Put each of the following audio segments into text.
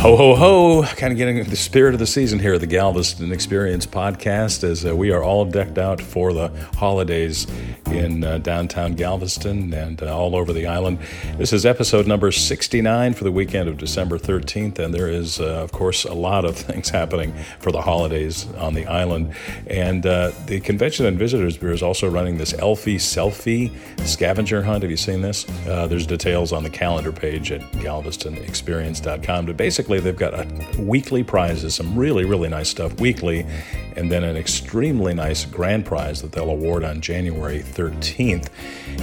Ho, ho, ho. Kind of getting the spirit of the season here at the Galveston Experience podcast as uh, we are all decked out for the holidays in uh, downtown Galveston and uh, all over the island. This is episode number 69 for the weekend of December 13th, and there is, uh, of course, a lot of things happening for the holidays on the island. And uh, the Convention and Visitors Bureau is also running this Elfie Selfie scavenger hunt. Have you seen this? Uh, there's details on the calendar page at galvestonexperience.com. But basically, they've got a weekly prizes, some really, really nice stuff weekly, and then an extremely nice grand prize that they'll award on January 13th.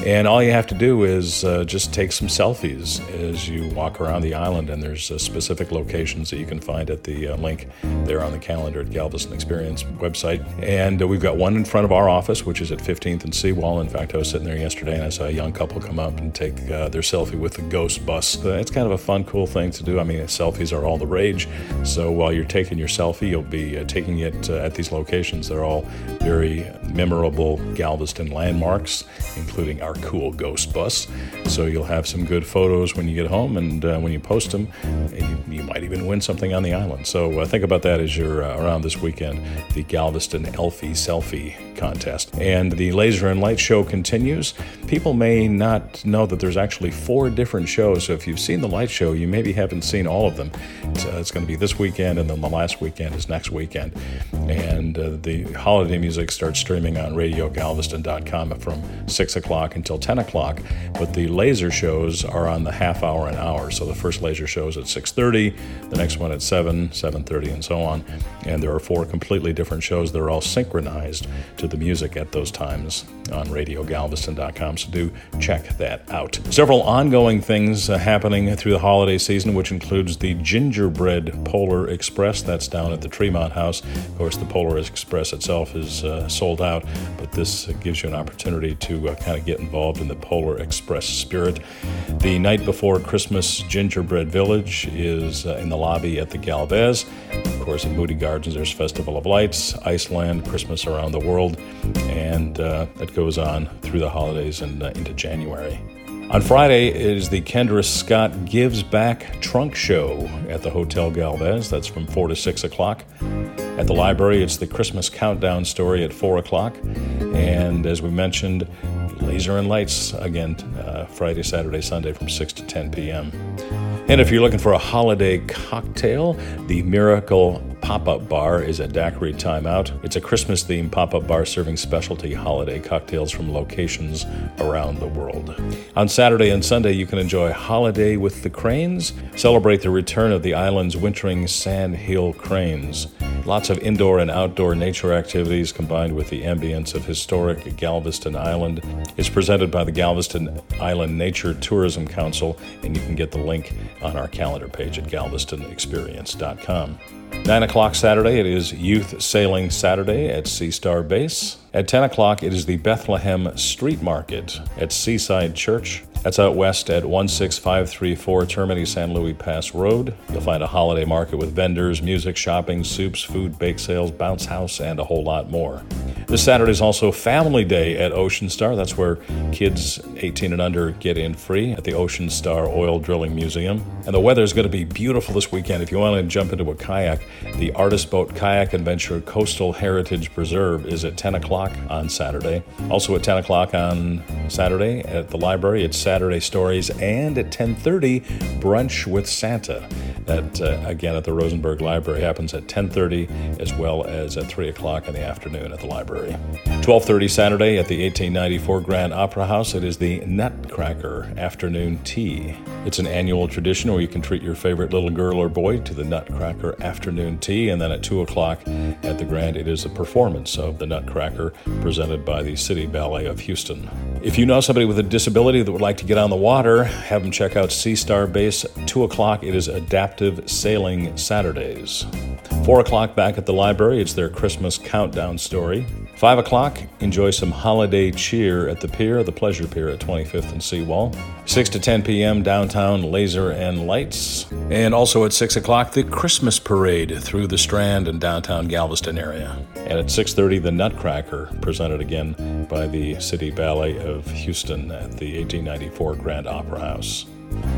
And all you have to do is uh, just take some selfies as you walk around the island, and there's uh, specific locations that you can find at the uh, link there on the calendar at Galveston Experience website. And uh, we've got one in front of our office, which is at 15th and Seawall. In fact, I was sitting there yesterday and I saw a young couple come up and take uh, their selfie with the ghost bus. It's kind of a fun, cool thing to do. I mean, selfies are all the rage. So while you're taking your selfie, you'll be uh, taking it uh, at these locations. They're all very memorable Galveston landmarks, including our cool ghost bus. So you'll have some good photos when you get home, and uh, when you post them, you, you, might even win something on the island. So think about that as you're around this weekend. The Galveston Elfie Selfie contest, and the Laser and Light Show continues. People may not know that there's actually four different shows. So if you've seen the light show, you maybe haven't seen all of them. It's, uh, it's going to be this weekend, and then the last weekend is next weekend. And uh, the holiday music starts streaming on RadioGalveston.com from 6 o'clock until 10 o'clock. But the laser shows are on the half hour and hour. So the first laser show is at 6.30, the next one at 7, 7.30, and so on. And there are four completely different shows. They're all synchronized to the music at those times on RadioGalveston.com. So do check that out. Several ongoing things uh, happening through the holiday season, which includes the Gingerbread Polar Express. That's down at the Tremont House. Of course, the Polar Express itself is uh, sold out, but this gives you an opportunity to uh, kind of get involved in the Polar Express spirit. The night before Christmas, Gingerbread Village is uh, in the lobby at the Galvez. Of course, in Moody Gardens, there's Festival of Lights, Iceland, Christmas Around the World, and uh, that goes on through the holidays and uh, into January. On Friday is the Kendra Scott Gives Back Trunk Show at the Hotel Galvez. That's from 4 to 6 o'clock. At the library, it's the Christmas Countdown story at 4 o'clock. And as we mentioned, Laser and Lights again uh, Friday, Saturday, Sunday from 6 to 10 p.m. And if you're looking for a holiday cocktail, the Miracle Pop Up Bar is at Daiquiri Timeout. It's a Christmas themed pop up bar serving specialty holiday cocktails from locations around the world. On Saturday and Sunday, you can enjoy Holiday with the Cranes, celebrate the return of the island's wintering sand hill cranes. Lots of indoor and outdoor nature activities combined with the ambience of historic Galveston Island. It's presented by the Galveston Island Nature Tourism Council, and you can get the link on our calendar page at galvestonexperience.com. 9 o'clock Saturday, it is Youth Sailing Saturday at Sea Star Base. At 10 o'clock, it is the Bethlehem Street Market at Seaside Church. That's out west at 16534 Termini San Luis Pass Road. You'll find a holiday market with vendors, music, shopping, soups, food, bake sales, bounce house, and a whole lot more. This Saturday is also Family Day at Ocean Star. That's where kids 18 and under get in free at the Ocean Star Oil Drilling Museum. And the weather is going to be beautiful this weekend. If you want to jump into a kayak, the Artist Boat Kayak Adventure Coastal Heritage Preserve is at 10 o'clock on Saturday. Also at 10 o'clock on Saturday at the library, it's Saturday Stories, and at 10:30, Brunch with Santa. That uh, again at the Rosenberg Library happens at 10:30, as well as at 3 o'clock in the afternoon at the library. 12:30 Saturday at the 1894 Grand Opera House. It is the Nutcracker Afternoon Tea. It's an annual tradition where you can treat your favorite little girl or boy to the Nutcracker Afternoon Tea, and then at 2 o'clock at the Grand, it is a performance of the Nutcracker presented by the City Ballet of Houston. If you know somebody with a disability that would like to get on the water, have them check out Sea Star Base. 2 o'clock, it is Adaptive Sailing Saturdays. 4 o'clock, back at the library, it's their Christmas countdown story. 5 o'clock, enjoy some holiday cheer at the pier, the Pleasure Pier at 25th and Seawall. 6 to 10 p.m., downtown Laser and Lights. And also at 6 o'clock, the Christmas Parade through the Strand and downtown Galveston area. And at 6.30, the Nutcracker, presented again by the City Ballet of Houston at the 1894 Grand Opera House.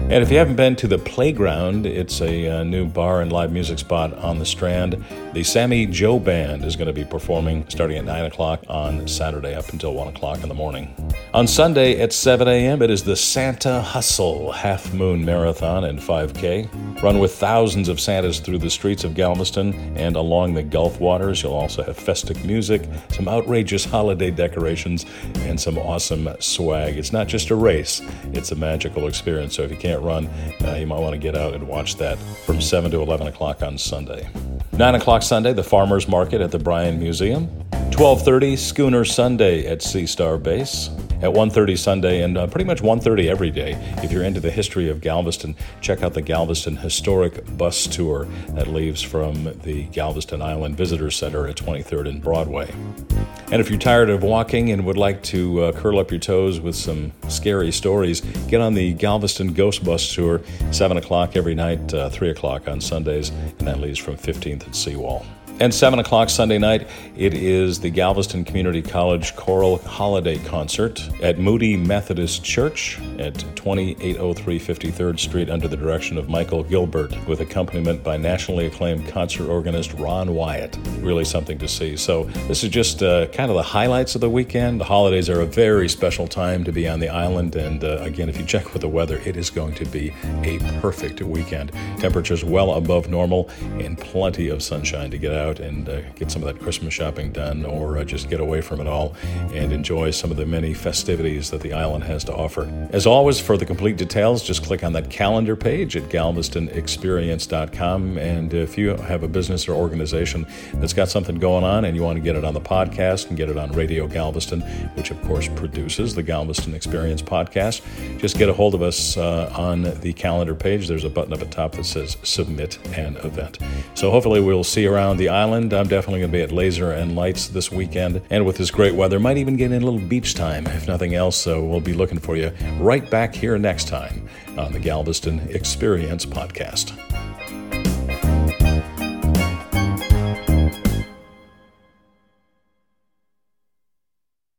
And if you haven't been to the Playground, it's a uh, new bar and live music spot on the Strand. The Sammy Joe Band is going to be performing starting at 9 o'clock on Saturday up until 1 o'clock in the morning. On Sunday at 7 a.m., it is the Santa Hustle Half Moon Marathon and 5K. Run with thousands of Santas through the streets of Galveston and along the Gulf waters. You'll also have festive music, some outrageous holiday decorations, and some awesome swag. It's not just a race, it's a magical experience. So if you can't run, uh, you might want to get out and watch that from 7 to 11 o'clock on Sunday. 9 o'clock Sunday, the Farmers Market at the Bryan Museum. 12:30 Schooner Sunday at Sea Star Base at 1.30 Sunday and uh, pretty much 1.30 every day. If you're into the history of Galveston, check out the Galveston Historic Bus Tour that leaves from the Galveston Island Visitor Center at 23rd and Broadway. And if you're tired of walking and would like to uh, curl up your toes with some scary stories, get on the Galveston Ghost Bus Tour, 7 o'clock every night, uh, 3 o'clock on Sundays, and that leaves from 15th and Seawall. And 7 o'clock Sunday night, it is the Galveston Community College Choral Holiday Concert at Moody Methodist Church at 2803 53rd Street under the direction of Michael Gilbert with accompaniment by nationally acclaimed concert organist Ron Wyatt. Really something to see. So, this is just uh, kind of the highlights of the weekend. The holidays are a very special time to be on the island. And uh, again, if you check with the weather, it is going to be a perfect weekend. Temperatures well above normal and plenty of sunshine to get out out and uh, get some of that Christmas shopping done or uh, just get away from it all and enjoy some of the many festivities that the island has to offer. As always, for the complete details, just click on that calendar page at galvestonexperience.com. And if you have a business or organization that's got something going on and you want to get it on the podcast and get it on Radio Galveston, which of course produces the Galveston Experience podcast, just get a hold of us uh, on the calendar page. There's a button up at top that says Submit an Event. So hopefully we'll see you around the Island. I'm definitely going to be at Laser and Lights this weekend. And with this great weather, might even get in a little beach time, if nothing else. So we'll be looking for you right back here next time on the Galveston Experience Podcast.